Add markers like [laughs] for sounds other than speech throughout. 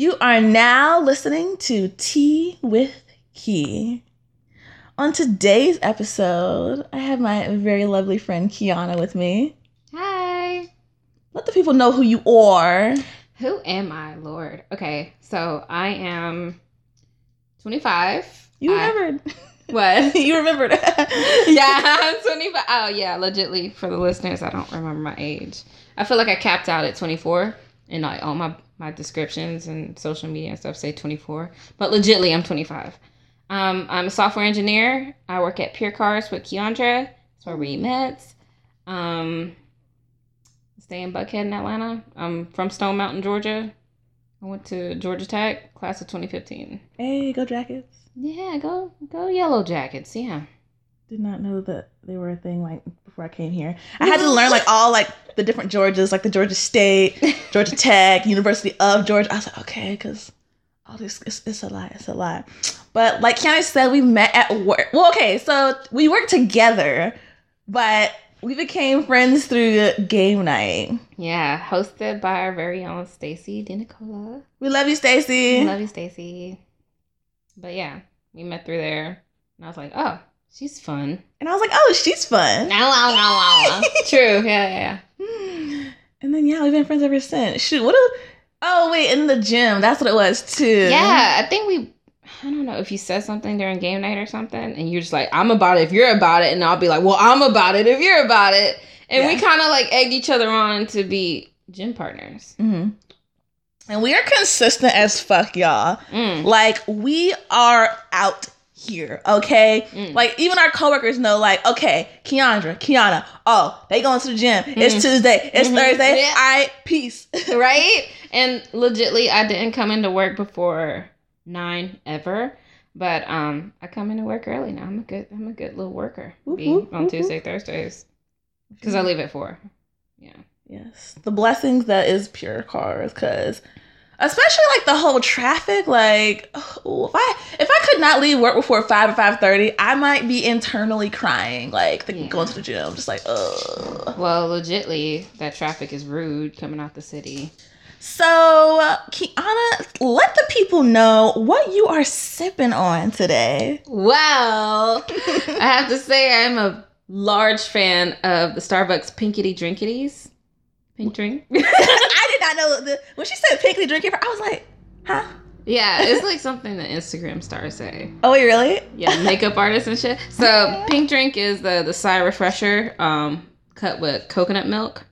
You are now listening to Tea with Key. On today's episode, I have my very lovely friend Kiana with me. Hi. Let the people know who you are. Who am I, Lord? Okay, so I am 25. You I- remembered. [laughs] what? [laughs] you remembered. [laughs] yeah, I'm 25. Oh, yeah, legitly, for the listeners, I don't remember my age. I feel like I capped out at 24, and like all my, my descriptions and social media and stuff say 24. But legitly, I'm 25. Um, I'm a software engineer. I work at Pure Cars with Keandra. That's where we met. Um, stay in Buckhead in Atlanta. I'm from Stone Mountain, Georgia. I went to Georgia Tech, class of 2015. Hey, go Jackets. Yeah, go go Yellow Jackets. Yeah. Did not know that they were a thing like before I came here. I had to learn like all like the different Georgias, like the Georgia State, [laughs] Georgia Tech, University of Georgia. I was like, okay, because all this it's, it's a lie, it's a lie. But like Kiana said, we met at work. Well, okay, so we worked together, but we became friends through game night. Yeah, hosted by our very own Stacy DeNicola. We love you, Stacy. We love you, Stacy. But yeah, we met through there, and I was like, oh, she's fun. And I was like, oh, she's fun. No, no, no, no. True. Yeah, yeah. And then yeah, we've been friends ever since. Shoot, what? A, oh wait, in the gym. That's what it was too. Yeah, I think we. I don't know if you said something during game night or something, and you're just like, I'm about it if you're about it, and I'll be like, well, I'm about it if you're about it, and we kind of like egged each other on to be gym partners. hmm And we are consistent as fuck, y'all. Mm. Like we are out here, okay? Mm. Like even our coworkers know, like, okay, Keandra, Kiana, oh, they going to the gym. It's Mhm. Tuesday, it's Mhm. Thursday. Yeah. All right, peace. [laughs] right? And legitly, I didn't come into work before nine ever, but um, I come into work early now. I'm a good, I'm a good little worker. Be on Tuesday, Thursdays, because I leave at four. Yeah. Yes, the blessings that is pure cars, because especially like the whole traffic. Like, oh, if I if I could not leave work before five or five thirty, I might be internally crying, like thinking Yeah. going to the gym, just like, ugh. Well, legitly, that traffic is rude coming out the city. So, Kiana, let the people know what you are sipping on today. Well, [laughs] I have to say, I'm a large fan of the Starbucks Pinkity Drinkities. Pink drink. [laughs] I did not know the when she said pinkly drinking. I was like, huh? yeah, it's like something that Instagram stars say. Oh, wait, really? yeah, makeup artists and shit. So [laughs] pink drink is the the acai refresher, um, cut with coconut milk,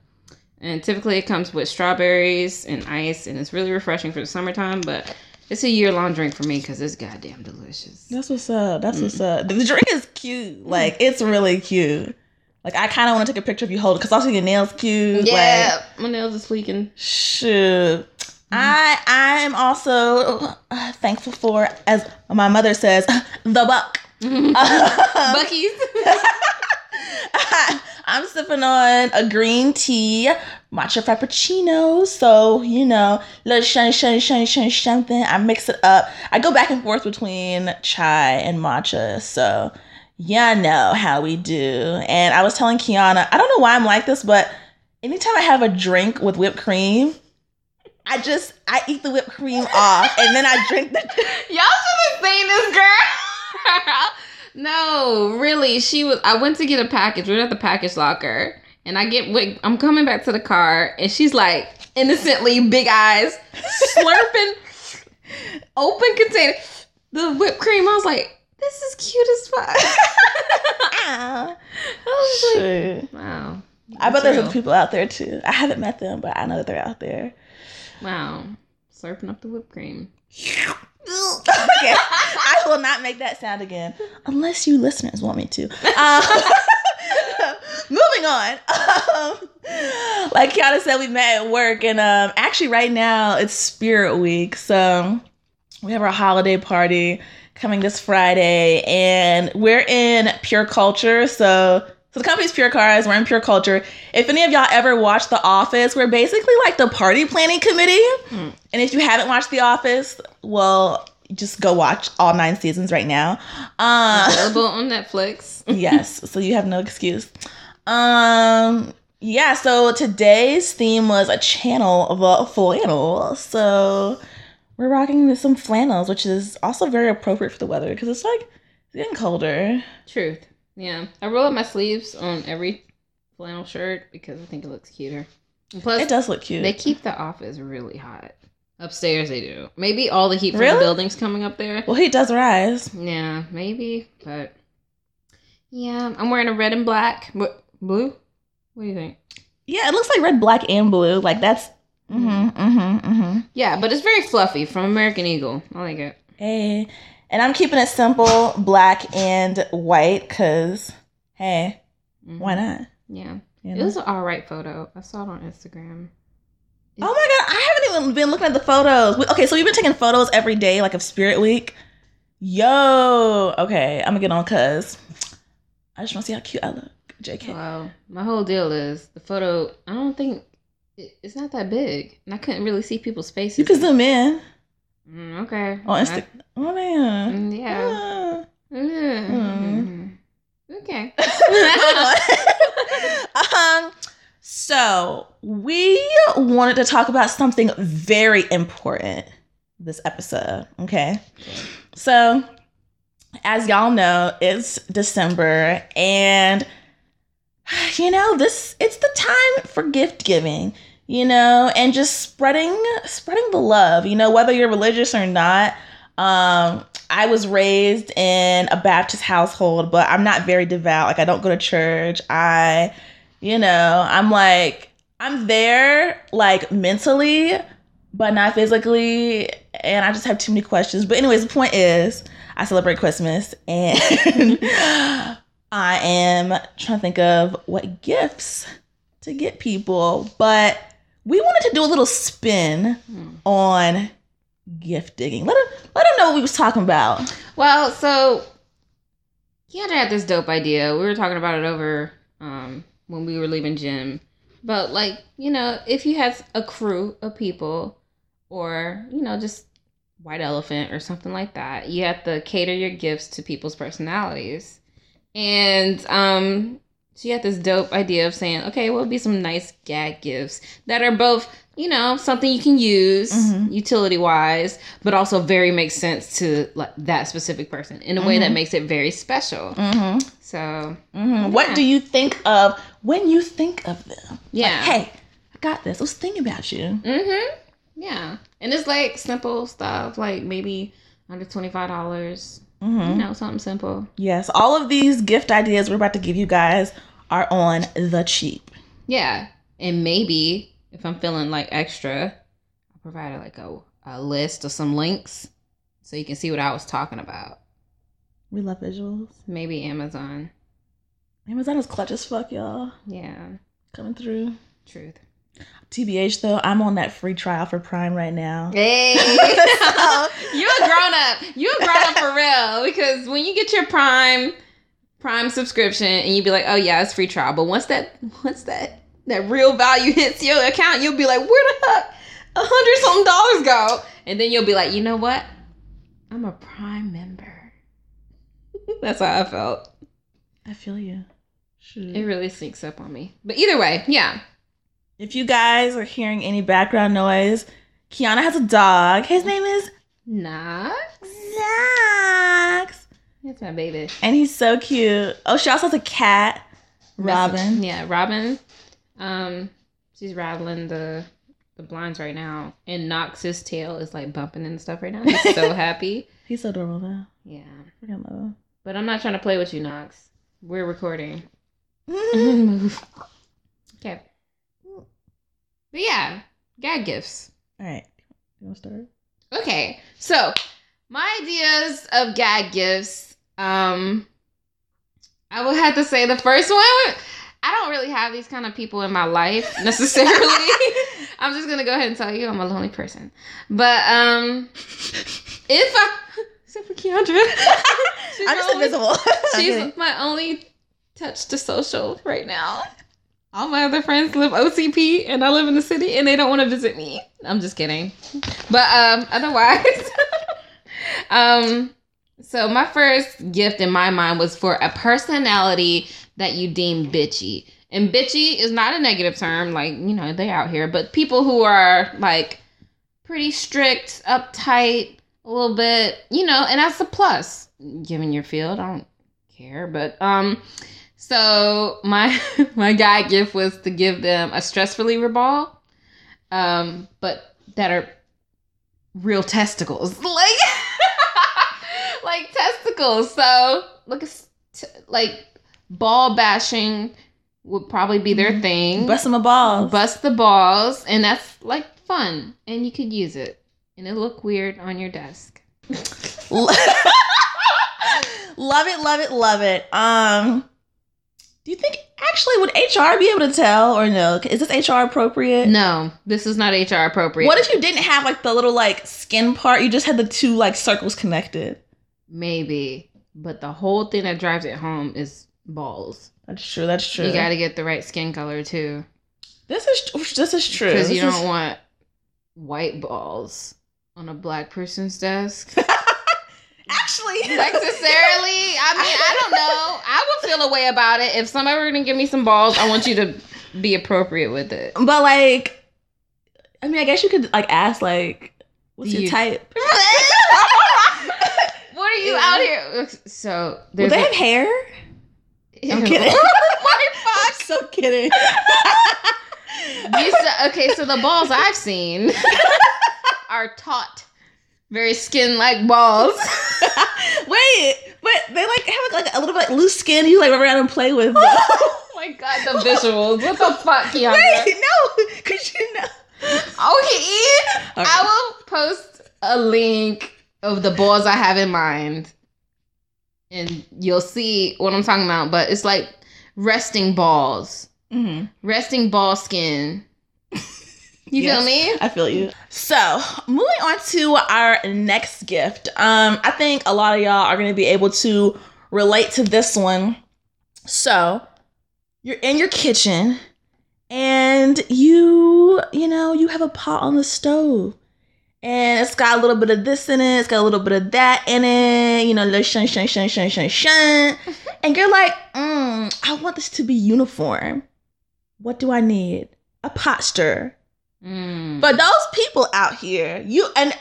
and typically it comes with strawberries and ice, and it's really refreshing for the summertime. But it's a year long drink for me because it's goddamn delicious. That's what's up. That's what's up. The drink is cute. Like it's really cute. Like I kind of want to take a picture of you holding because also your nails cute. Yeah, my nails is tweaking. Like, shoot. I I am also uh, thankful for, as my mother says, [laughs] the buck. [laughs] [laughs] Bucky's. I'm sipping on a green tea, matcha frappuccino. So, you know, little shiny, shiny, shiny, shiny, something. I mix it up. I go back and forth between chai and matcha. So, yeah, know how we do. And I was telling Kiana, I don't know why I'm like this, but anytime I have a drink with whipped cream, I just I eat the whipped cream [laughs] off and then I drink the [laughs] Y'all should have seen this girl. [laughs] no, really, she was. I went to get a package. We are at the package locker, and I get. I'm coming back to the car, and she's like innocently big eyes, slurping open container the whipped cream. I was like, this is cute as fuck. [laughs] I was like, shit. wow. I bet That's there's real. other people out there too. I haven't met them, but I know that they're out there. Wow, slurping up the whipped cream. okay, I will not make that sound again unless you listeners want me to. Um, [laughs] moving on. Um, like Kiana said, we met at work, and um, actually, right now it's Spirit Week, so we have our holiday party coming this Friday, and we're in Pure Culture, so. So the company's Pure Cars. We're in Pure Culture. If any of y'all ever watched The Office, we're basically like the party planning committee. Hmm. And if you haven't watched The Office, well, just go watch all nine seasons right now. Uh, Available on Netflix. [laughs] yes, so you have no excuse. Um, yeah. So today's theme was a channel of a flannel. So we're rocking some flannels, which is also very appropriate for the weather because it's like it's getting colder. Truth. Yeah. I roll up my sleeves on every flannel shirt because I think it looks cuter. And plus, It does look cute. they keep the office really hot. Upstairs, they do. Maybe all the heat from Really? the buildings coming up there. well, heat does rise. Yeah, maybe, but yeah, I'm wearing a red and black. Blue? What do you think? Yeah, it looks like red, black, and blue. Like that's. Mm-hmm. Mm-hmm. Mm-hmm. Yeah, but it's very fluffy from American Eagle. I like it. Hey, and I'm keeping it simple, black and white, cause hey, Mhm. why not? Yeah, You it was an all right photo. I saw it on Instagram. Oh my god, I haven't even been looking at the photos. Okay, so we've been taking photos every day, like of Spirit Week. Yo, okay, I'm gonna get on, cause I just want to see how cute I look. Jk. Wow, my whole deal is the photo. I don't think it's not that big, and I couldn't really see people's faces. You can zoom in Mm, okay. on Insta. Oh man. mm, yeah. Ah. Mm. Okay. [laughs] um, so we wanted to talk about something very important this episode. Okay. So, as y'all know, it's December, and [sighs] you know this it's the time for gift giving. You know, and just spreading spreading the love. You know, whether you're religious or not. Um, I was raised in a Baptist household, but I'm not very devout. Like I don't go to church. I, you know, I'm like I'm there like mentally, but not physically, and I just have too many questions. But anyways, the point is I celebrate Christmas and [laughs] I am trying to think of what gifts to get people, but we wanted to do a little spin Hmm. on gift digging. Let him let them know what we was talking about. Well, so Keandra had this dope idea. We were talking about it over um, when we were leaving gym. But like, you know, if you have a crew of people or, you know, just white elephant or something like that, you have to cater your gifts to people's personalities. And um she had this dope idea of saying, okay, what would be some nice gag gifts that are both, you know, something you can use Mhm. utility wise, but also very makes sense to like that specific person in a way that Mhm. makes it very special. Mm-hmm. So Mm-hmm. What do you think of when you think of them? yeah, Like, hey, I got this. I was thinking about you. mm-hmm, yeah, and it's like simple stuff, like maybe under twenty five dollars. Mm-hmm. You know, something simple. Yes, all of these gift ideas we're about to give you guys are on the cheap. Yeah, and maybe if I'm feeling like extra, I'll provide like a a list of some links so you can see what I was talking about. We love visuals. Maybe Amazon. Amazon is clutch as fuck, y'all. Yeah, Coming through. truth. TBH though, I'm on that free trial for Prime right now. Hey, [laughs] [laughs] you're a grown up. You're a grown up for real. Because when you get your Prime Prime subscription and you'd be like, oh yeah, it's free trial. But once that once that that real value [laughs] hits your account, you'll be like, where the heck a hundred something dollars go? And then you'll be like, you know what? I'm a Prime member. [laughs] That's how I felt. I feel you. Shoot. It really sneaks up on me. But either way, yeah. If you guys are hearing any background noise, Kiana has a dog. His name is Nah, Zax. That's my baby. And he's so cute. Oh, she also has a cat, Robin. Yeah, Robin. Um, she's rattling the the blinds right now, and Knox's tail is like bumping and stuff right now. He's so [laughs] happy. He's so adorable though. Yeah, Freaking love him. but I'm not trying to play with you, Knox. We're recording. Move. [laughs] [laughs] Okay. But yeah, gag gifts. All right. You want to start? Okay, so my ideas of gag gifts. Um, I would have to say the first one. I don't really have these kind of people in my life [laughs] necessarily. [laughs] I'm just gonna go ahead and tell you I'm a lonely person. But um, if I [laughs] except for Keandra, she's I'm just only- invisible. She's Okay. my only touch to social right now. All my other friends live OTP and I live in the city and they don't want to visit me. I'm just kidding. But um otherwise um so my first gift in my mind was for a personality that you deem bitchy. And bitchy is not a negative term like, you know, they out here, but people who are like pretty strict, uptight, a little bit, you know, and that's a plus given your field. I don't care, but um so my [laughs] my guy gift was to give them a stress reliever ball, um, but that are real testicles, [laughs] like [laughs] like testicles. So look, t- like ball bashing would probably be their thing. Bust them a ball. Bust the balls, and that's like fun, and you could use it, and it look weird on your desk. [laughs] love it, love it, love it. Um, do you think actually would HR be able to tell or no? Is this HR appropriate? No, this is not HR appropriate. What if you didn't have like the little like skin part? You just had the two like circles connected. Maybe, but the whole thing that drives it home is balls. That's true. That's true. You got to get the right skin color too, This is this is true. because you don't is- want white balls on a black person's desk. [laughs] actually [laughs] necessarily. I mean, I don't know. I would feel a way about it if somebody were gonna give me some balls. I want you to be appropriate with it. But like, I mean, I guess you could like ask like, what's Do your you- type? [laughs] What are you Yeah. out here? So there's they a- have hair? I'm kidding. [laughs] Oh what [laughs] the I'm so kidding. Said, okay, so the balls I've seen [laughs] are taut, very skin-like balls. Wait, but they like have like a little bit like, loose skin. You like rub around and play with. Oh my god, the visuals! What the fuck, Keandra? Wait, no, cause you know. Okay, right. I will post a link of the balls I have in mind, and you'll see what I'm talking about. But it's like resting balls, hmm resting ball skin. [laughs] You Yes. feel me? I feel you. So, moving on to our next gift. Um, I think a lot of y'all are going to be able to relate to this one. So, you're in your kitchen and you, you know, you have a pot on the stove. And it's got a little bit of this in it, it's got a little bit of that in it, you know, little shun, shun, shun, shun, shun, shun. [laughs] And you're like, mm, I want this to be uniform. What do I need? A pot stirrer. Mm. But those people out here, you and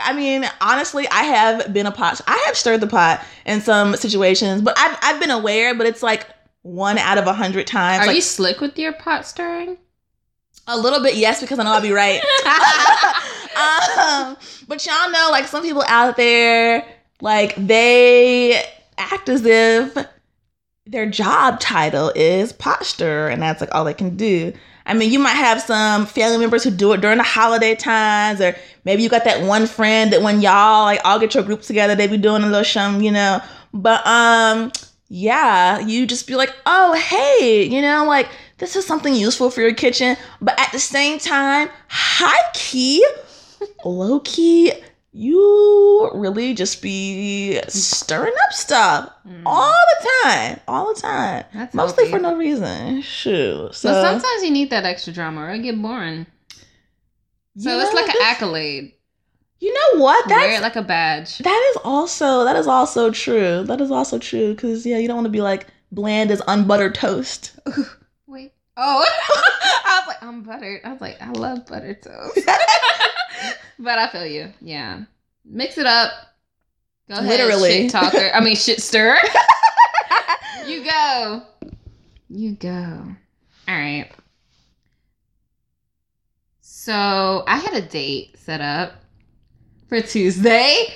I mean, honestly, I have been a pot. I have stirred the pot in some situations, but I've I've been aware. But it's like one out of a hundred times. Are like, you slick with your pot stirring? a little bit? Yes, because I know I'll be right. [laughs] [laughs] um, but y'all know, like some people out there, like they act as if their job title is pot stirrer, and that's like all they can do. I mean, you might have some family members who do it during the holiday times, or maybe you got that one friend that when y'all like all get your group together, they be doing a little shum, you know. But um, yeah, you just be like, oh hey, you know, like this is something useful for your kitchen, but at the same time, high key, low key, you really just be stirring up stuff Mm. all the time, all the time, That's mostly healthy. for no reason. Shoot, so but sometimes you need that extra drama or it get boring. So you it's like an accolade. You know what? Wear That's it like a badge. that is also that is also true. That is also true because yeah, you don't want to be like bland as unbuttered toast. [laughs] Oh, [laughs] I was like, I'm buttered. I was like, I love buttered toast. [laughs] but I feel you. Yeah. Mix it up. Go ahead, Literally. shit talker. I mean, shit stirrer. [laughs] you go. You go. All right. So I had a date set up for Tuesday.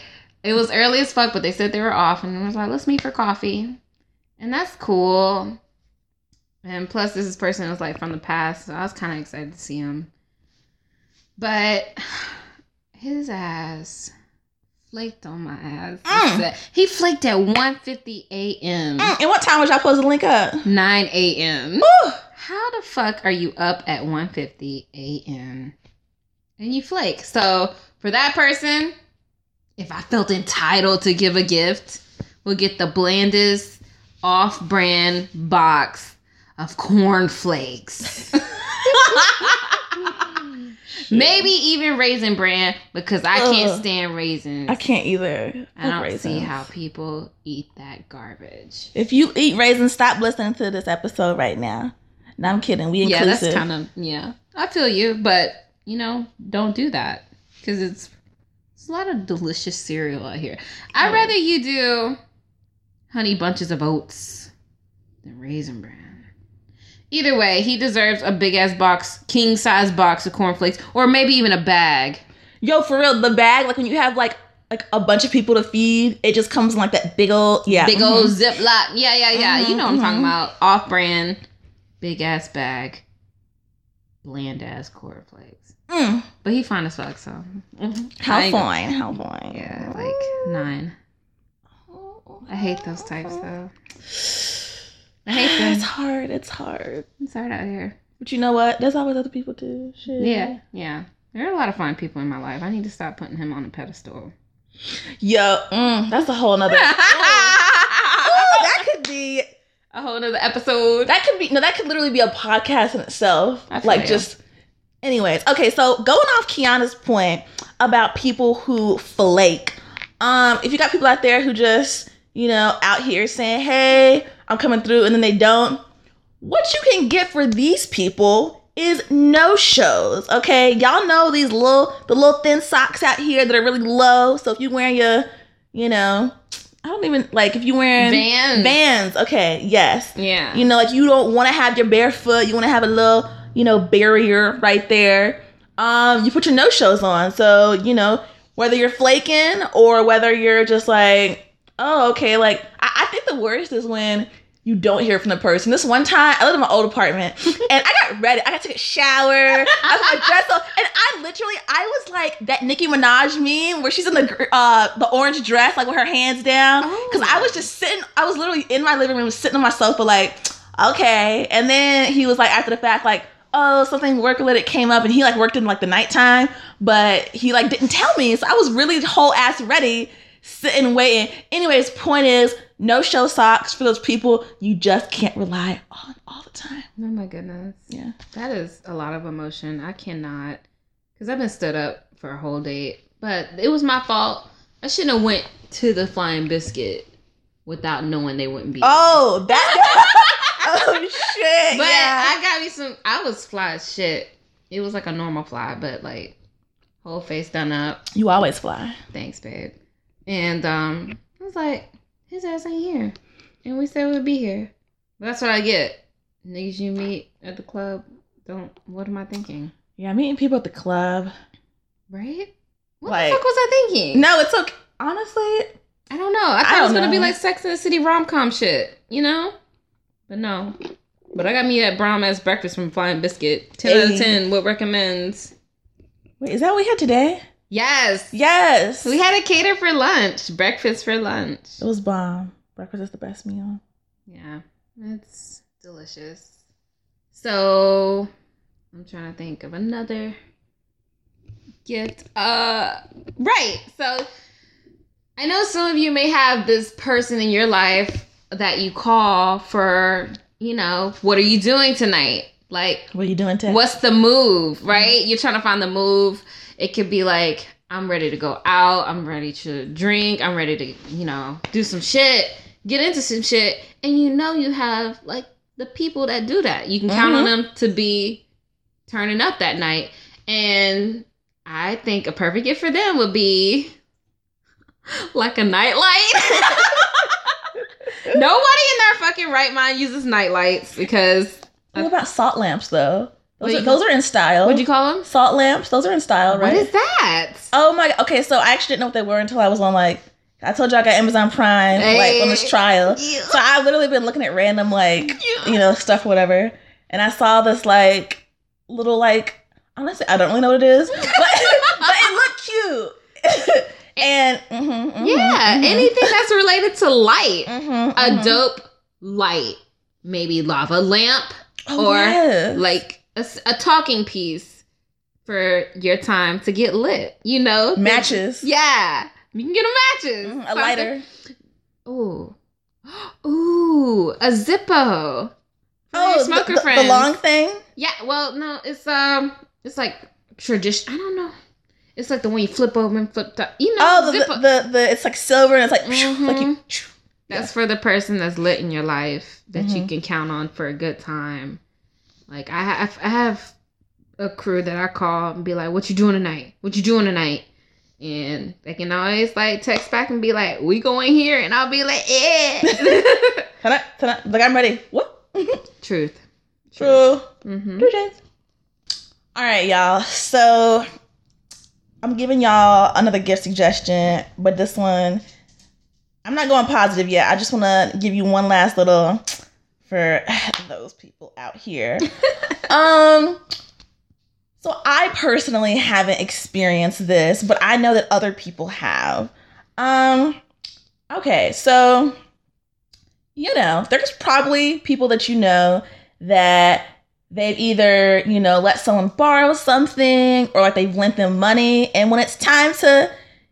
It was early as fuck, but they said they were off, and I was like, "Let's meet for coffee," and that's cool. And plus, this is person was like from the past, so I was kind of excited to see him. But [sighs] his ass flaked on my ass. Mm. He flaked at 1:50 a.m. Mm, and what time was y'all supposed to link up? 9 a.m. How the fuck are you up at 1:50 a.m. and you flake? So for that person, if I felt entitled to give a gift, we'll get the blandest off-brand box of corn flakes. [laughs] Maybe even raisin bran because I can't Ugh. stand raisins. I can't either. I don't Raisins. see how people eat that garbage. If you eat raisins, stop listening to this episode right now. No, I'm kidding. We inclusive. Yeah, that's kind of yeah. I feel you, but you know, don't do that. because it's it's a lot of delicious cereal out here. I'd rather you do honey bunches of oats than raisin bran. Either way, he deserves a big ass box, king size box of cornflakes, or maybe even a bag. Yo, for real, the bag, like when you have like like a bunch of people to feed, it just comes in like that big old yeah. Big mhm. old Ziploc. Yeah, yeah, yeah. you know what I'm talking Mhm, about. Off brand, big ass bag, bland ass cornflakes. Mm. But he fine as fuck, so. I How ain't gonna- fine, how [laughs] fine. Yeah, like nine. I hate those types though. I hate [sighs] It's hard. It's hard. It's hard out here. But you know what? There's always other people too. Shit. Yeah, yeah. There are a lot of fine people in my life. I need to stop putting him on a pedestal. Yo, mm, that's a whole nother. [laughs] Ooh, that could be. a whole nother episode. That could be. No, that could literally be a podcast in itself. Like you. just. Anyways, okay. So going off Kiana's point about people who flake. Um, if you got people out there who just you know out here saying, "Hey, I'm coming through," and then they don't. What you can get for these people is no shows. Okay, y'all know these little the little thin socks out here that are really low. So if you wearing your, you know, I don't even like if you wearing Vans. Vans. Okay, yes. Yeah. You know, like you don't want to have your bare foot. You want to have a little, you know, barrier right there. Um, you put your no shows on. So you know whether you're flaking or whether you're just like, oh, okay. Like I, I think the worst is when you don't hear from the person. This one time, I lived in my old apartment, [laughs] and I got ready. I got to take a shower. I put my dress on, and I literally, I was like that Nicki Minaj meme where she's in the uh the orange dress, like with her hands down, because I was just sitting. I was literally in my living room, sitting on my sofa, like, okay. And then he was like, after the fact, like, oh, something work related came up, and he like worked in like the nighttime, but he like didn't tell me, so I was really whole ass ready, sitting waiting. Anyways, point is, no show socks for those people you just can't rely on all the time. Oh my goodness. Yeah. That is a lot of emotion. I cannot, because I've been stood up for a whole date, but it was my fault. I shouldn't have went to the Flying Biscuit without knowing they wouldn't be. there. Oh, that. [laughs] oh shit. but yeah. I got me some. I was fly as shit. It was like a normal fly, but like whole face done up. you always fly. Thanks, babe. And um, I was like, his ass ain't here, and we said we'd be here. But that's what I get. Niggas you meet at the club. Don't. What am I thinking? Yeah, meeting people at the club. Right? What Like- the fuck was I thinking? No, it's okay. Honestly, I don't know. I thought I it was gonna be like Sex in the City rom com shit, you know? But no. But I got me that Brown ass breakfast from Flying Biscuit. Ten out of ten. What recommends? wait, is that what we had today? Yes. Yes. We had a cater for lunch. Breakfast for lunch. It was bomb. Breakfast is the best meal. Yeah, it's delicious. So I'm trying to think of another gift. Uh, right. So I know some of you may have this person in your life that you call for, you know, what are you doing tonight? Like, What are you doing tonight? what's the move, right? You're trying to find the move. It could be like, I'm ready to go out. I'm ready to drink. I'm ready to, you know, do some shit, get into some shit. And you know, you have like the people that do that. You can count on mm-hmm. them to be turning up that night. And I think a perfect gift for them would be [laughs] like a nightlight. [laughs] Nobody in their fucking right mind uses nightlights because What about salt lamps though? Those, What are, those are in style. what'd you call them? Salt lamps. Those are in style, right? What is that? Oh my. Okay, so I actually didn't know what they were until I was on like. I told you I got Amazon Prime like on this trial. Yeah. So I've literally been looking at random like you know stuff or whatever, and I saw this like little like honestly I don't really know what it is, but, [laughs] but it looked cute. [laughs] and mhm, mhm, Yeah, mhm, anything that's related to light. [laughs] mhm, A mhm. dope light. Maybe lava lamp Oh, or yes. like a, a talking piece for your time to get lit. You know? matches, Yeah. You can get a matches. Mhm, a lighter. Ooh. Ooh, a Zippo. Oh, the, smoker the- the friends. long thing. Yeah, well, no, it's um, it's like tradition. I don't know. It's like the one you flip over and flip up. You know, Oh, the, Zippo. the, the the it's like silver and it's like like you. That's for the person that's lit in your life that you Mhm. can count on for a good time. Like I have, I have a crew that I call and be like, "What you doing tonight? What you doing tonight?" And they can always like text back and be like, "We going here," and I'll be like, "Yeah." [laughs] Tonight, tonight, like I'm ready. What? [laughs] Truth. True. Mm-hmm. True, James. All right, y'all. So I'm giving y'all another gift suggestion, but this one, I'm not going positive yet. I just want to give you one last little for [laughs] those people out here. [laughs] um, so I personally haven't experienced this, but I know that other people have. Um, okay, so you know, there's probably people that you know that they've either, you know, let someone borrow something or like they've lent them money. And when it's time to,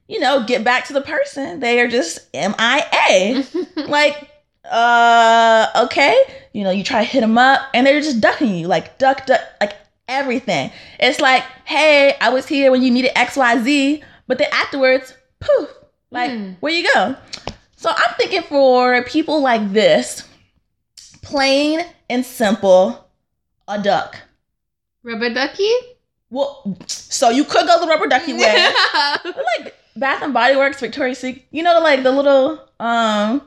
you know, get back to the person, they are just MIA. [laughs] like, uh, okay. You know, you try to hit them up and they're just ducking you, like duck, duck, like everything. It's like, hey, I was here when you needed XYZ, but then afterwards, poof, like, Mm. where you go? So I'm thinking for people like this, plain and simple, a duck. Rubber ducky. Well, so you could go the rubber ducky way. [laughs] Like Bath and Body Works, Victoria's Secret. You know, like the little um,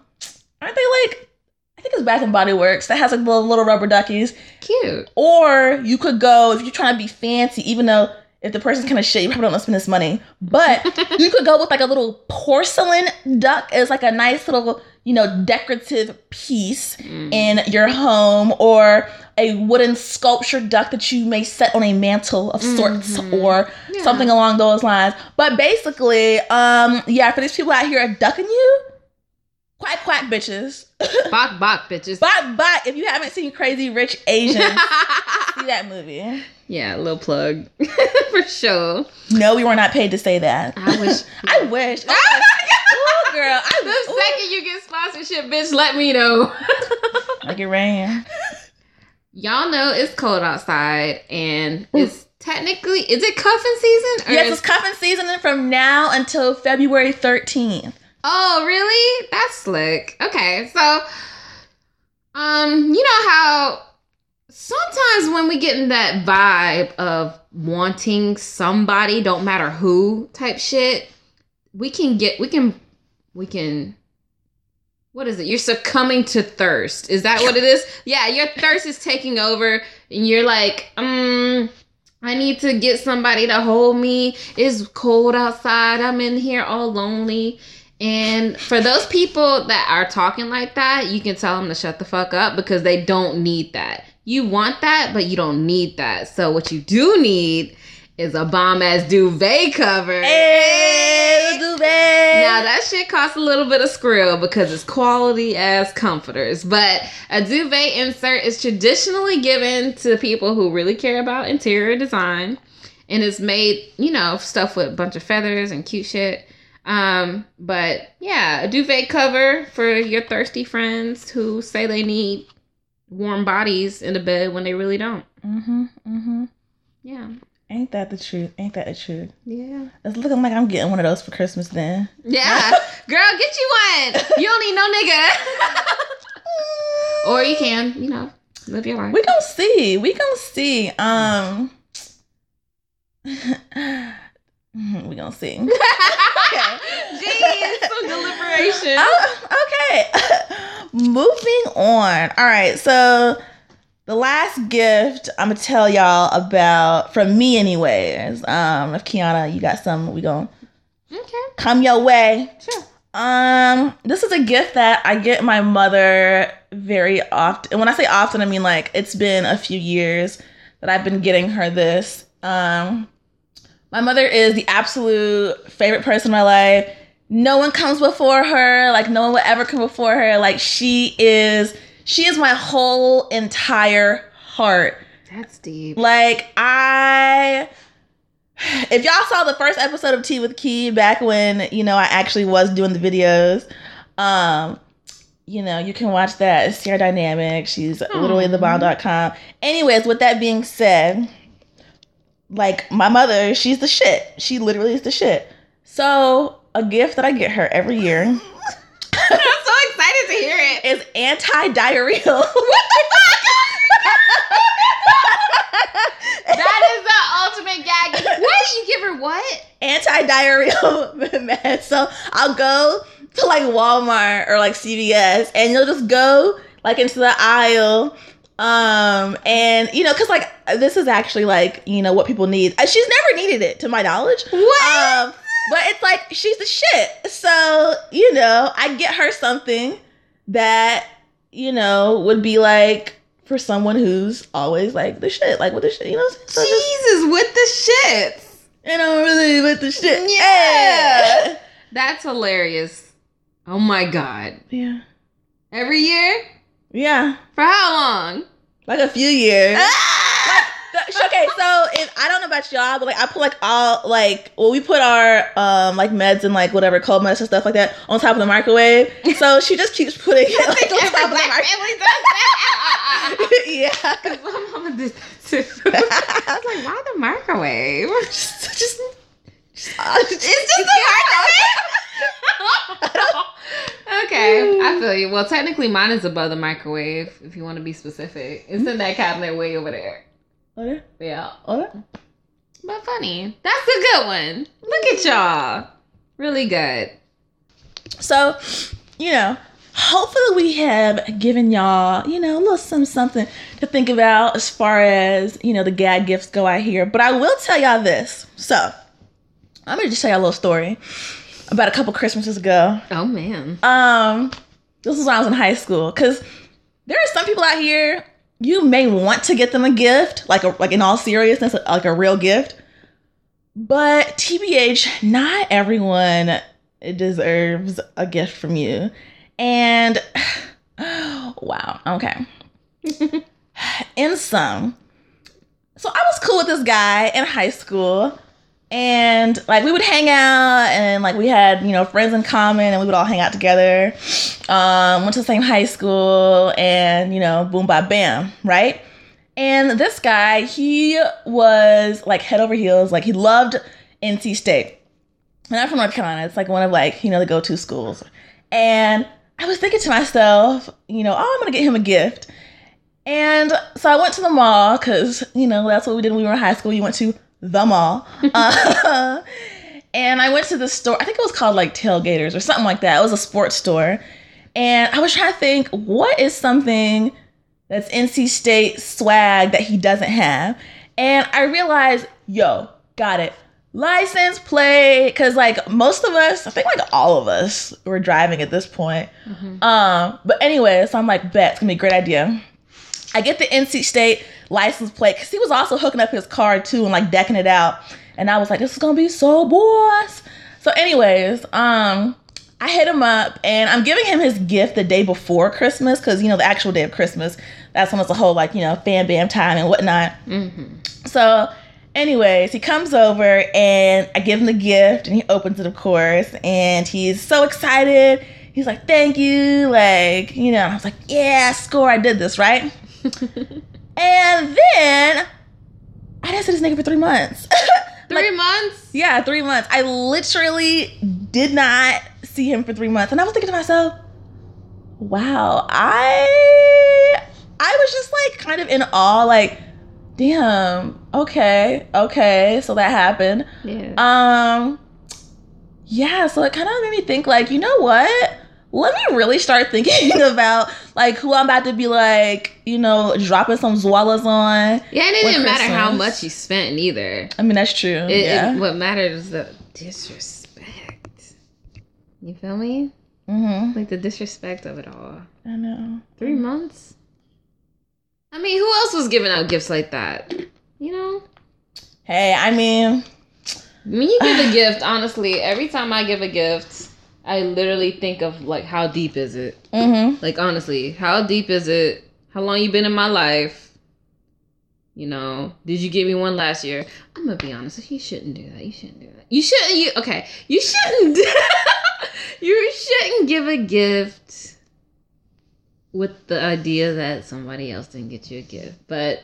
aren't they like? I think it's Bath and Body Works that has like little little rubber duckies. Cute. Or you could go if you're trying to be fancy, even though if the person's kind of shit, you probably don't want to spend this money. But [laughs] you could go with like a little porcelain duck as like a nice little, you know, decorative piece Mm. in your home, or a wooden sculpture duck that you may set on a mantle of sorts, Mhm. or Yeah. something along those lines. But basically, um, yeah, for these people out here are ducking you, quack quack bitches. [laughs] Bok bok bitches. Bye bye. If you haven't seen Crazy Rich Asians, [laughs] see that movie. yeah, little plug [laughs] for sure. No, we were not paid to say that. I wish. I wish. Oh, ah! Ooh, girl. I The ooh. second you get sponsorship, bitch, let me know. Like it rain. Y'all know it's cold outside, and it's technically is it cuffing season? Yes, it's cuffing season from now until February 13th. Oh, really? That's slick. Okay, so um, you know how sometimes when we get in that vibe of wanting somebody, don't matter who type shit, we can get we can we can what is it? You're succumbing to thirst. Is that what it is? Yeah, your thirst is taking over and you're like, um I need to get somebody to hold me. It's cold outside. I'm in here all lonely. And for those people that are talking like that, you can tell them to shut the fuck up because they don't need that. You want that, but you don't need that. So what you do need is a bomb ass duvet cover. Hey, duvet. Now that shit costs a little bit of skrill because it's quality ass comforters. But a duvet insert is traditionally given to people who really care about interior design. And it's made, you know, stuff with a bunch of feathers and cute shit. Um, but yeah, a duvet cover for your thirsty friends who say they need warm bodies in the bed when they really don't. Mm-hmm, mm-hmm. Yeah. Ain't that the truth? Ain't that the truth? Yeah. It's looking like I'm getting one of those for Christmas then. Yeah. [laughs] Girl, get you one. You don't need no nigga. [laughs] or you can, you know, live your life. We gonna see. We gonna see. Um [laughs] [laughs] we gonna see. [laughs] Okay. Jeez, some deliberation. Oh, okay. [laughs] Moving on. All right. So the last gift I'm gonna tell y'all about from me, anyways. Um, if Kiana, you got some, we gonna Okay. come your way. Sure. Um, this is a gift that I get my mother very often. And when I say often, I mean like it's been a few years that I've been getting her this. Um, my mother is the absolute favorite person in my life. No one comes before her. Like no one will ever come before her. Like she is, she is my whole entire heart. That's deep. Like I if y'all saw the first episode of Tea with Key back when, you know, I actually was doing the videos, um, you know, you can watch that. It's Sierra Dynamic. She's literally the bomb.com. Anyways, with that being said, like my mother, she's the shit. She literally is the shit. So a gift that I get her every year [laughs] I'm so excited to hear it. is anti-diarrheal. That is the ultimate gag. Why did you give her what? anti-diarrheal [laughs] meds. So I'll go to like Walmart or like CVS and you'll just go like into the aisle. Um, and you know, cause like this is actually like, you know, what people need. Uh, She's never needed it to my knowledge. What? Um, but it's like she's the shit. So, you know, I get her something that, you know, would be like for someone who's always like the shit, like with the shit, you know what I'm saying? So just, Jesus with the shits. I'm really with the shit. Yeah. That's hilarious. Oh my god. Yeah. Every year? Yeah. For how long? Like a few years. Ah! The- okay, so if I don't know about y'all, but like I put like all like well we put our um like meds and like whatever cold meds and stuff like that on top of the microwave. [laughs] So she just keeps putting it like on top of the microwave. [laughs] yeah. Because my mama did that. [laughs] I was like, why the microwave? just, just, just, It's just a microwave. Okay, I feel you. Well, technically, mine is above the microwave. If you want to be specific, it's in that cabinet way over there. Okay. Yeah, Okay. Oh, but funny. That's a good one. Look at y'all. Really good. So, you know, hopefully we have given y'all, you know, a little something, something to think about as far as, you know, the gag gifts go out here. But I will tell y'all this. So, I'm gonna just tell y'all a little story about a couple Christmases ago. Oh man. Um, this was when I was in high school. Cause there are some people out here, you may want to get them a gift, like a like in all seriousness, like a real gift. But TBH, not everyone deserves a gift from you. And [sighs] wow, okay. [laughs] in some. So I was cool with this guy in high school. And like we would hang out and like we had, you know, friends in common and we would all hang out together. Um, went to the same high school and, you know, boom bam bam, right? And this guy, he was like head over heels, like he loved NC State. And I'm from North Carolina. It's like one of like, you know, the go-to schools. And I was thinking to myself, you know, oh, I'm gonna get him a gift. And so I went to the mall because, you know, that's what we did when we were in high school. You went to the mall. uh, [laughs] and I went to the store. I think it was called like Tailgaters or something like that. It was a sports store. And I was trying to think, what is something that's NC State swag that he doesn't have? And I realized, yo, got it. License plate. Cause like most of us, I think like all of us were driving at this point. Um, but anyway, so I'm like, bet, it's gonna be a great idea. I get the NC State license plate because he was also hooking up his car too and like decking it out. And I was like, this is gonna be so boss. So, anyways, um, I hit him up and I'm giving him his gift the day before Christmas because you know the actual day of Christmas, that's when it's a whole like you know fan bam time and whatnot. So, anyways, he comes over and I give him the gift and he opens it, of course, and he's so excited. He's like, "Thank you," like you know. I was like, "Yeah, score! I did this right." [laughs] and then I didn't see this nigga for three months. [laughs] Three months? yeah, three months. I literally did not see him for three months, and I was thinking to myself, "Wow, I I was just like kind of in awe, like." Damn. Okay. Okay. So that happened. Yeah. Um yeah, so it kind of made me think like, you know what? Let me really start thinking [laughs] about like who I'm about to be like, you know, dropping some Zwallas on. yeah, and it didn't matter how much you spent either. I mean, that's true. It, yeah. it, what mattered is the disrespect. You feel me? mm-hmm. Like the disrespect of it all. I know. Three months? I mean, who else was giving out gifts like that? You know? Hey, I mean, When you give a [sighs] gift, honestly, every time I give a gift, I literally think of like how deep is it? mm-hmm. Like honestly, how deep is it? How long you been in my life? You know, did you give me one last year? I'm gonna be honest. You shouldn't do that. You shouldn't do that. You shouldn't. You okay? You shouldn't. [laughs] you shouldn't give a gift with the idea that somebody else didn't get you a gift. But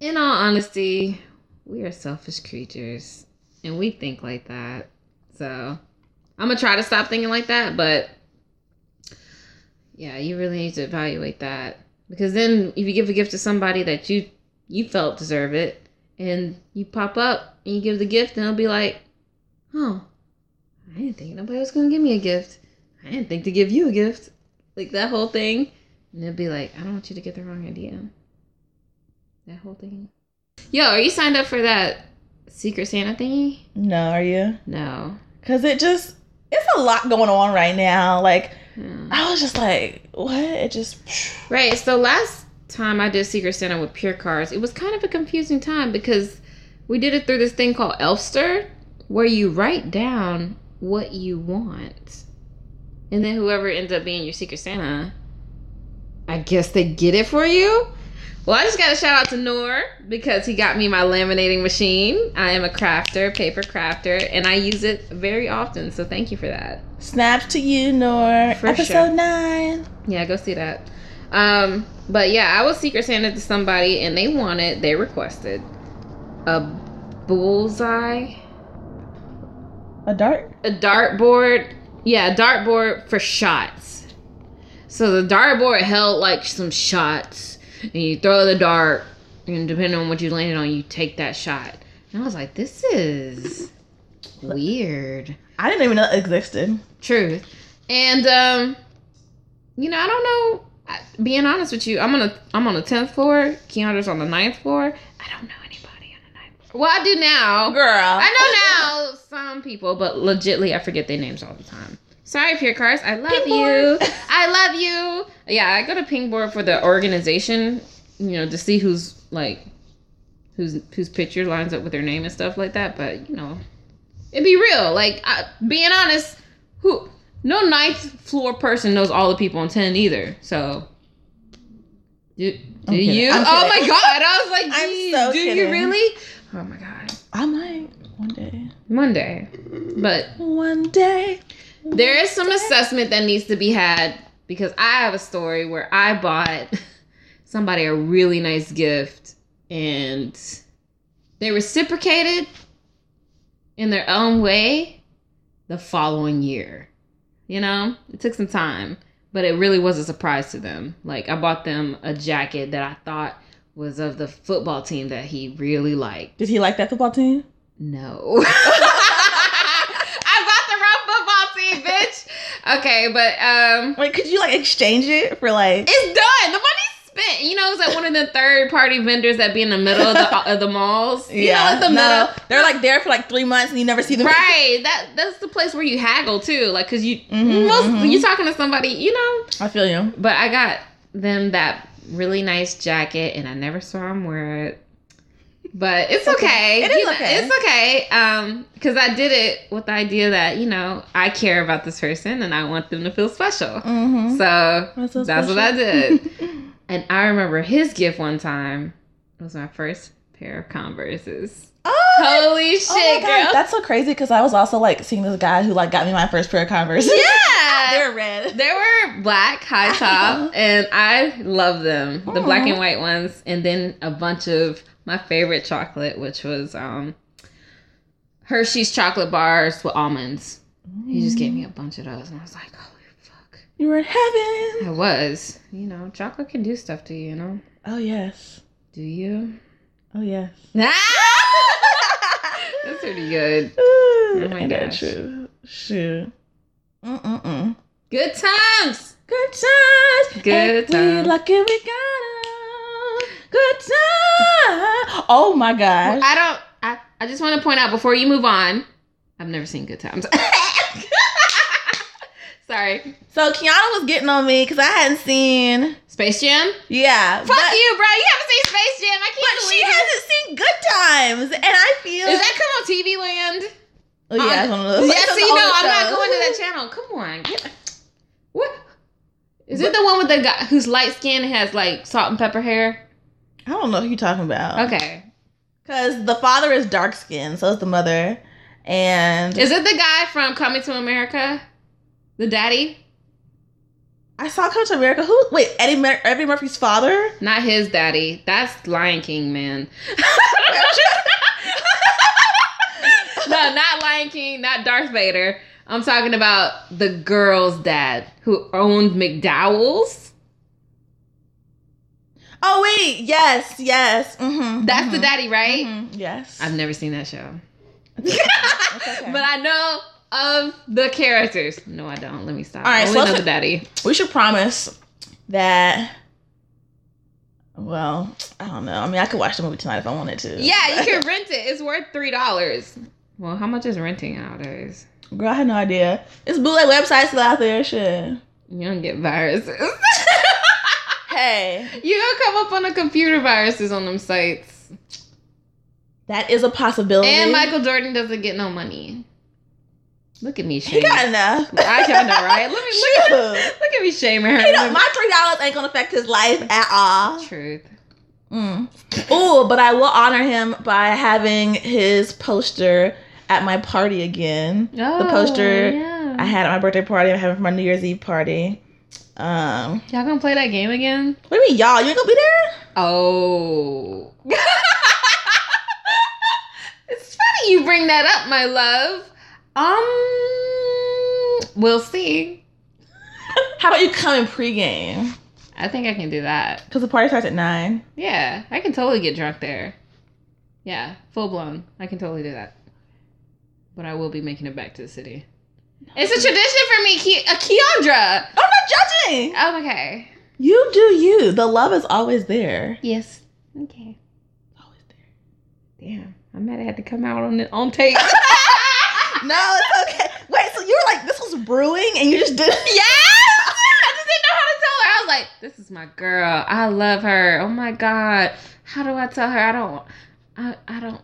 in all honesty, we are selfish creatures, and we think like that. So I'm gonna try to stop thinking like that, but yeah, you really need to evaluate that because then if you give a gift to somebody that you you felt deserve it, and you pop up and you give the gift, and they'll be like, "Oh, I didn't think nobody was gonna give me a gift. I didn't think to give you a gift." Like that whole thing, and it'll be like, "I don't want you to get the wrong idea." That whole thing. Yo, are you signed up for that Secret Santa thingy? No, are you? No. Cause it just it's a lot going on right now. Like Yeah. I was just like, what? It just Right. So last time I did Secret Santa with Pure Cars, it was kind of a confusing time because we did it through this thing called Elfster, where you write down what you want, and then whoever ends up being your Secret Santa, I guess they get it for you. Well, I just got a shout out to Noor because he got me my laminating machine. I am a crafter, paper crafter, and I use it very often. So thank you for that. snaps to you, Nor. For Episode sure. nine. Yeah, go see that. Um, but yeah, I was Secret Santa to somebody, and they wanted, they requested a bullseye, A dart? a dartboard. Yeah, a dartboard for shots. So the dartboard held like some shots, and you throw the dart, and depending on what you landed on, you take that shot. And I was like, this is weird. I didn't even know it existed. Truth. And um, you know, I don't know. I- Being honest with you, I'm on a I'm on the tenth floor. Keanu's on the ninth floor. I don't know anybody on the ninth floor. Well, I do now. Girl. I know now some people, but legitly, I forget their names all the time. Sorry, Pure Cars. I love Ping you. board. [laughs] I love you. Yeah, I go to Pingboard for the organization. You know, to see who's like, whose whose picture lines up with their name and stuff like that. But you know, it'd be real. Like I, being honest, who no ninth floor person knows all the people on ten either. So. Do, do I'm you? I'm Oh my god! I was like, [laughs] I'm so do you really? Oh my god! I might one day. Monday, but One day. There is some assessment that needs to be had because I have a story where I bought [laughs] somebody a really nice gift and they reciprocated in their own way the following year. You know, it took some time, but it really was a surprise to them. Like, I bought them a jacket that I thought was of the football team that he really liked. Did he like that football team? No. [laughs] I bought the wrong football team, bitch. Okay, but um Wait, could you like exchange it for like? it's done. The money's spent. You know, it's like one of the third party vendors that be in the middle of the, [laughs] of the malls. You know, like the no, middle. they're like there for like three months and you never see them. Right. That that's the place where you haggle too. Like cause you Mhm, most mhm. you talking to somebody, you know. I feel you. But I got them that really nice jacket and I never saw them wear it. But it's Okay. okay. It is You know, okay. It's okay. Um, because I did it with the idea that, you know, I care about this person and I want them to feel special. Mm-hmm. So That's so that's what. I did. [laughs] and I remember his gift one time It was my first pair of Converses. oh, Holy shit, oh my God, girl. that's so crazy because I was also like seeing this guy who like got me my first pair of Converse. yeah. [laughs] they're red. They were black, high [laughs] top, and I love them. The black and white ones, and then a bunch of my favorite chocolate, which was um Hershey's chocolate bars with almonds. He just gave me a bunch of those, and I was like, holy fuck. You were in heaven. I was. You know, chocolate can do stuff to you, you know? Oh yes. Do you? Oh yes. [laughs] [laughs] That's pretty good. oh my that gosh. true? Shoot. Mm-mm-mm. Good times! Good times. Good times. lucky we got got 'em. Good times. Oh my gosh. I don't. I, I just want to point out before you move on. I've never seen Good Times. [laughs] Sorry, So Kiana was getting on me because I hadn't seen. Space Jam. Yeah. Fuck but, you, bro. You haven't seen Space Jam. I can't she believe it. hasn't seen Good Times, and I feel. Is that come on TV Land? Oh, yeah, of those. Yeah, see, no, I'm not going to that channel. Come on. Get- What? Is it the one with the guy who's light skinned and has like salt and pepper hair? I don't know who you're talking about. Okay. Because the father is dark skinned, so is the mother. And Is it the guy from Coming to America? The daddy? I saw Come to America. Who? Wait, Eddie, Mur- Eddie Murphy's father? Not his daddy. That's Lion King, man. [laughs] no, not Lion King, not Darth Vader. I'm talking about the girl's dad who owned McDowell's. Oh wait, yes, yes. Mm-hmm, That's the mhm, daddy, right? mhm, Yes. I've never seen that show. [laughs] It's okay. But I know of the characters. No, I don't. Let me stop. All right, I so know the daddy. we should promise that. Well, I don't know. I mean, I could watch the movie tonight if I wanted to. Yeah, you can [laughs] rent it. It's worth three dollars. Well, how much is renting nowadays? Girl, I had no idea. It's bootleg websites still out there. Shit. You don't get viruses. [laughs] [laughs] Hey, you don't come up on the computer viruses on them sites. that is a possibility. And Michael Jordan doesn't get no money. Look at me he shaming. got enough. [laughs] I kind of right. Look at look at, [laughs] look at me shaming her. Know, my three dollars ain't gonna affect his life at all. Truth. Mm. Oh, but I will honor him by having his poster at my party again. Oh, the poster yeah. I had at my birthday party. I'm having for my New Year's Eve party. Um, Y'all gonna play that game again? what do you mean, y'all? You ain't gonna be there? Oh. [laughs] it's funny you bring that up, my love. Um, we'll see. [laughs] How about you come in pregame? I think I can do that. Because the party starts at nine. Yeah, I can totally get drunk there. Yeah, full blown. I can totally do that. But I will be making it back to the city. It's a tradition for me, Ke- uh, Keandra. I'm not judging. Oh, okay. You do you. The love is always there. Yes. Okay. Always there. Damn, I'm mad I had to come out on the, on tape. [laughs] No, it's okay. Wait, so you were like, this was brewing and you just did it? Yes! I just didn't know how to tell her. I was like, this is my girl. I love her. Oh my God. How do I tell her? I don't, I, I don't,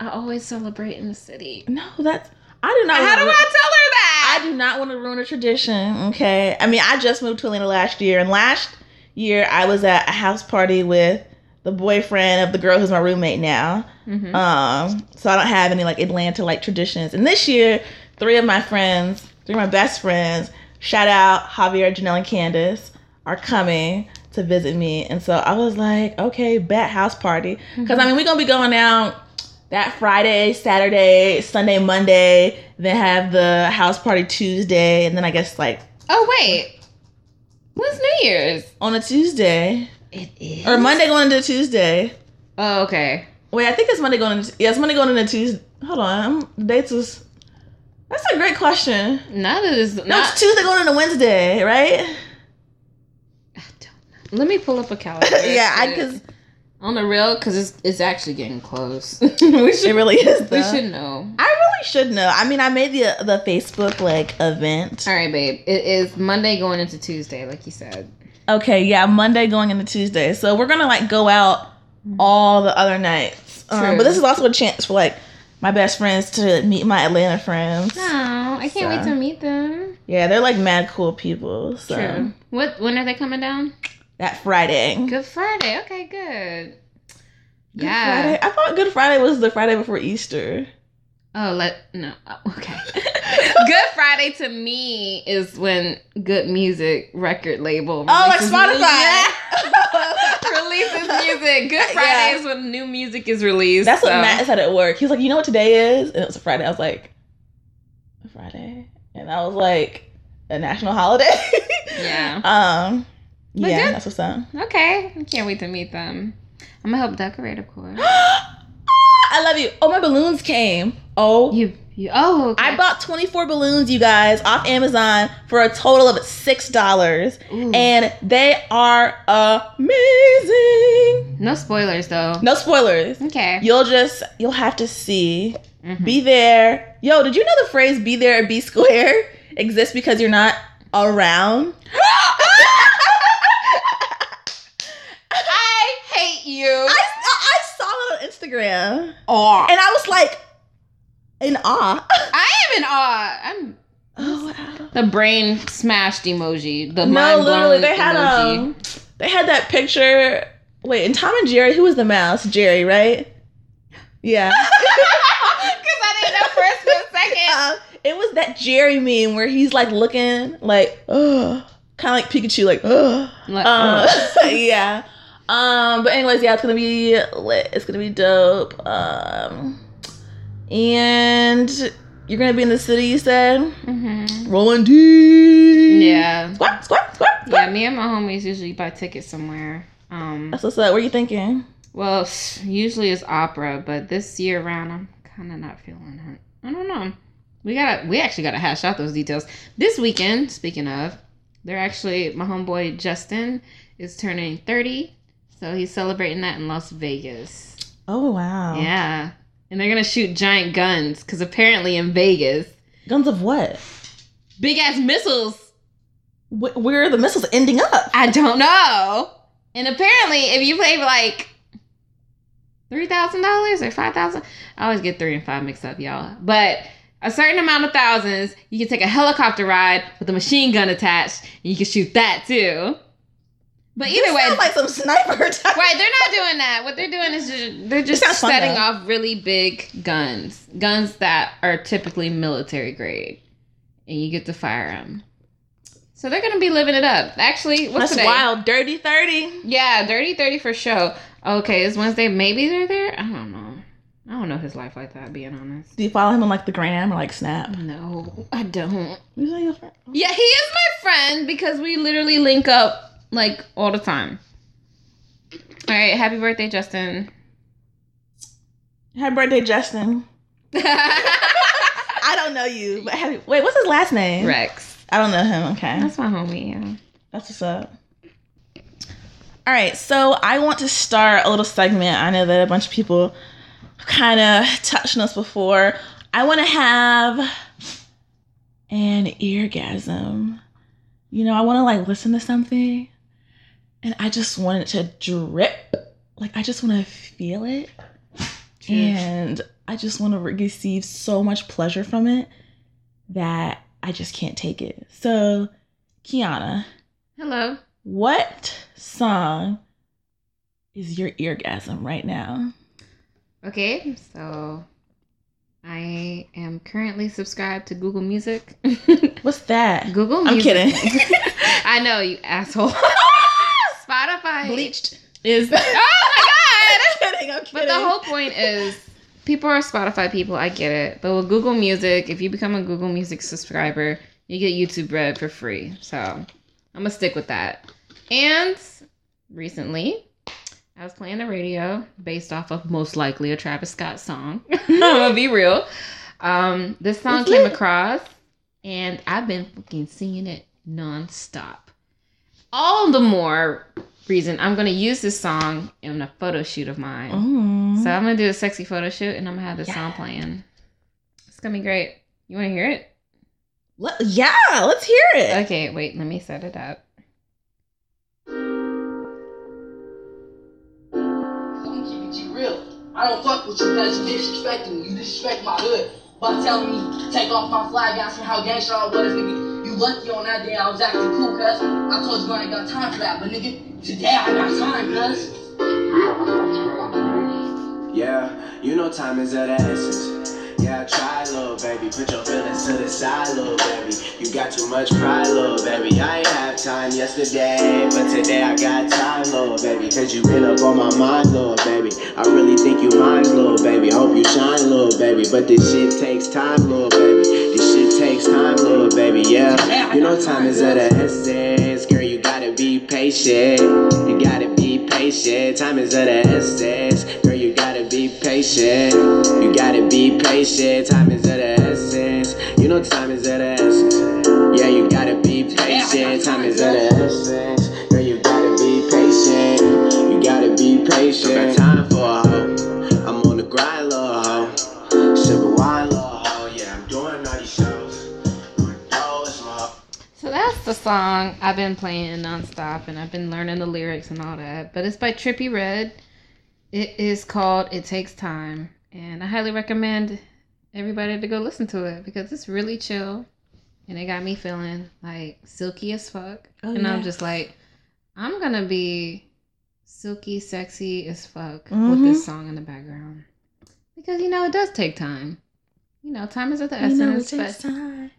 I always celebrate in the city. No, that's. I do not. How do I tell her that? I do not want to ruin a tradition. Okay. I mean, I just moved to Atlanta last year, and last year I was at a house party with the boyfriend of the girl who's my roommate now. Mhm. Um, so I don't have any like Atlanta like traditions. And this year, three of my friends, three of my best friends, shout out Javier, Janelle, and Candace, are coming to visit me. And so I was like, okay, bat house party. Because I mean, we're gonna be going out that Friday, Saturday, Sunday, Monday, then have the house party Tuesday, and then I guess like oh wait, when's New Year's? on a Tuesday It is or Monday going into Tuesday. Oh okay. Wait, I think it's Monday going into yeah, it's Monday going into Tuesday. Hold on, I'm, the dates is. That's a great question. Not that it's No, it's Tuesday going into Wednesday, right? I don't know. Let me pull up a calendar. [laughs] yeah, I because on the real because it's it's actually getting close. [laughs] we should it really is. we should know. I really should know. I mean, I made the the Facebook like event. All right, babe. It is Monday going into Tuesday, like you said. Okay, yeah, Monday going into Tuesday. So we're gonna like go out all the other nights. Um, True. but this is also a chance for like my best friends to meet my Atlanta friends. No, I can't wait to meet them. Yeah, they're like mad cool people. So True. What? When are they coming down? that Friday. Good Good Friday. Okay, good. Yeah. Friday. I thought Good Friday was the Friday before Easter. Oh, let no. oh, Okay. [laughs] good Friday to me is when good music record label. Oh, like releases Spotify. [laughs] [laughs] releases music. Good Friday Yeah. is when new music is released. That's what Matt said at work. He was like, "You know what today is?" And it was a Friday. I was like, "A Friday," and I was like, "A national holiday." Yeah. Um. But yeah, good. that's what's up. Okay. I can't wait to meet them. I'm gonna help decorate, of course. [gasps] I love you. Oh, my balloons came. Oh, You. You. Oh. Okay. I bought 24 balloons, you guys, off Amazon for a total of $6. And they are amazing. no spoilers though. No spoilers. Okay. You'll just, you'll have to see. Mhm. Be there. Yo, did you know the phrase be there or be square exists because you're not around? [laughs] I hate you. I, I saw it on Instagram. awe. And I was like, in awe. [laughs] I am in awe. I'm Oh, wow. the brain smashed emoji. The No, mind literally, they had emoji. um, they had that picture. Wait, and Tom and Jerry, who was the mouse? Jerry, right? Yeah. [laughs] Because I didn't know for a split [laughs] second. Uh, it was that Jerry meme where he's like looking like, oh, kind of like Pikachu, like, oh. Like, ugh. yeah. Um, but anyways, yeah, it's gonna be lit. It's gonna be dope. Um, and you're gonna be in the city. You said Mhm. rolling deep. Yeah. Squat, squat, squat, squat. Yeah, me and my homies usually buy tickets somewhere. Um, That's what's up. What are you thinking? well, usually it's opera, but this year around, I'm kind of not feeling it. I don't know. We gotta, we actually gotta hash out those details. This weekend, speaking of, they're actually my homeboy Justin is turning 30, so he's celebrating that in Las Vegas. Oh wow. Yeah, and they're gonna shoot giant guns because apparently in Vegas, Guns of what? big ass missiles Wh- where are the missiles ending up? I don't know. And apparently, if you pay like three thousand dollars or five thousand, I always get three and five mixed up, y'all. But a certain amount of thousands, you can take a helicopter ride with a machine gun attached, and you can shoot that too. But either way, sounds like some sniper type. right? They're not doing that. What they're doing is just they're just setting off really big guns, guns that are typically military grade, and you get to fire them. So they're gonna be living it up. Actually, what's That's today? wild. Dirty thirty. Yeah, Dirty Thirty for sure. Okay, it's Wednesday. Maybe they're there. I don't know. I don't know his life like that. Being honest. Do you follow him on like the gram or like Snap? No, I don't. Who's that your friend? Yeah, he is my friend because we literally link up like all the time. All right, happy birthday, Justin. Happy birthday, Justin. [laughs] I don't know you, but happy. Wait, what's his last name? Rex. I don't know him. Okay, That's my homie. Yeah. that's what's up. All right, so I want to start a little segment. I know that a bunch of people kind of touched on us before. I want to have an eargasm. You know, I want to like listen to something and I just want it to drip. Like, I just want to feel it. And I just want to receive so much pleasure from it that I just can't take it. So, Kiana, Hello. what song is your eargasm right now? Okay, so I am currently subscribed to Google Music. [laughs] What's that? Google I'm kidding. [laughs] I know you asshole. [laughs] Spotify. Bleached is. [laughs] Oh my god! I'm kidding. I'm kidding. But the whole point is, people are Spotify people. I get it. But with Google Music, if you become a Google Music subscriber, you get YouTube Red for free. So I'm gonna stick with that. And recently, I was playing the radio based off of most likely a Travis Scott song. [laughs] I'm gonna be real. Um, this song came across, and I've been fucking singing it nonstop. All the more reason I'm gonna use this song in a photo shoot of mine. Mm. So I'm gonna do a sexy photo shoot, and I'm gonna have this song playing. It's gonna be great. You want to hear it? Let- yeah, let's hear it. Okay, wait. Let me set it up. I'm gonna keep it G real. I don't fuck with you because you disrespecting me. You disrespect my hood by telling me to take off my flag, asking how gangster I was, nigga. On that day I was acting cool, cuz. I told you I ain't got time for that, but nigga, today I got time, cuz. Yeah, you know time is of the essence. Yeah, try, little baby. Put your feelings to the side, little baby. You got too much pride, little baby. I ain't have time yesterday, but today I got time, little baby. Cause you been up on my mind, little baby. I really think you mine, little baby. Hope you shine, little baby. But this shit takes time, little baby. This takes time, little baby. Yeah, you know time is of the essence. Girl, you gotta be patient. You gotta be patient. Time is of the essence. Girl, you gotta be patient. You gotta be patient. Time is of the essence. You know time is of the essence. Yeah, you gotta be patient. Time is of the essence. The song I've been playing nonstop, and I've been learning the lyrics and all that. But it's by Trippie Redd. It is called "It Takes Time," and I highly recommend everybody to go listen to it because it's really chill, and it got me feeling like silky as fuck. Oh, and I'm just like, I'm gonna be silky, sexy as fuck with Mhm. this song in the background because you know it does take time. You know, time is at the You know it essence. takes but time.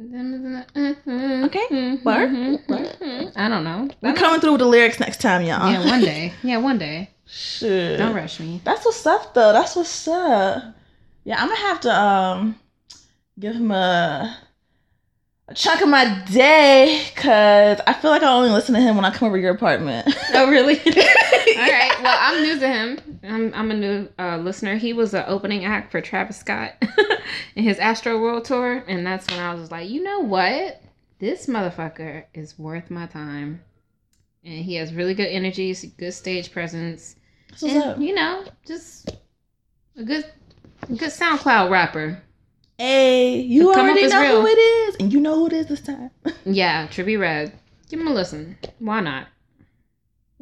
Okay. Okay, word, word. I don't know. We're coming through with the lyrics next time, y'all. Yeah, one day. [laughs] Yeah, one day. Shit. Don't rush me. That's what's up, though. That's what's up. Yeah, I'm gonna have to um give him a a chunk of my day because I feel like I only listen to him when I come over to your apartment. Oh, really? [laughs] [laughs] All right. Well, I'm new to him. I'm, I'm a new uh, listener. He was an opening act for Travis Scott [laughs] in his Astroworld tour, and that's when I was like, you know what? This motherfucker is worth my time, and he has really good energy, good stage presence, That's what's up. and you know, just a good, a good SoundCloud rapper. Hey, you come already know real. who it is, and you know who it is this time. [laughs] Yeah, Trippie Redd. Give him a listen. Why not?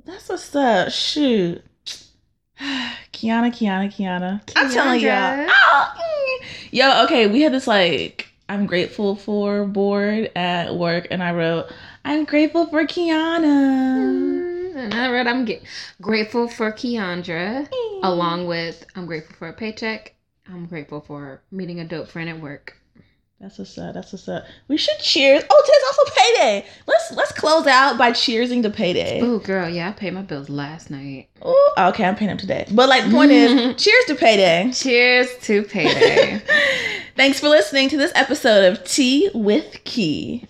That's what's up. Shoot. [sighs] Kiana, Kiana, Kiana. I'm telling y'all. Mm. Yo, okay, we had this like I'm grateful for board at work, and I wrote, I'm grateful for Kiana. And I read, I'm get- grateful for Keandra, along with I'm grateful for a paycheck. I'm grateful for meeting a dope friend at work. That's what's up. That's what's up. We should cheers. Oh, today's also payday. Let's let's close out by cheersing to payday. Oh, girl, yeah, I paid my bills last night. Ooh, okay, I'm paying them today. But like, the point is, [laughs] cheers to payday. Cheers to payday. [laughs] Thanks for listening to this episode of Tea with Key.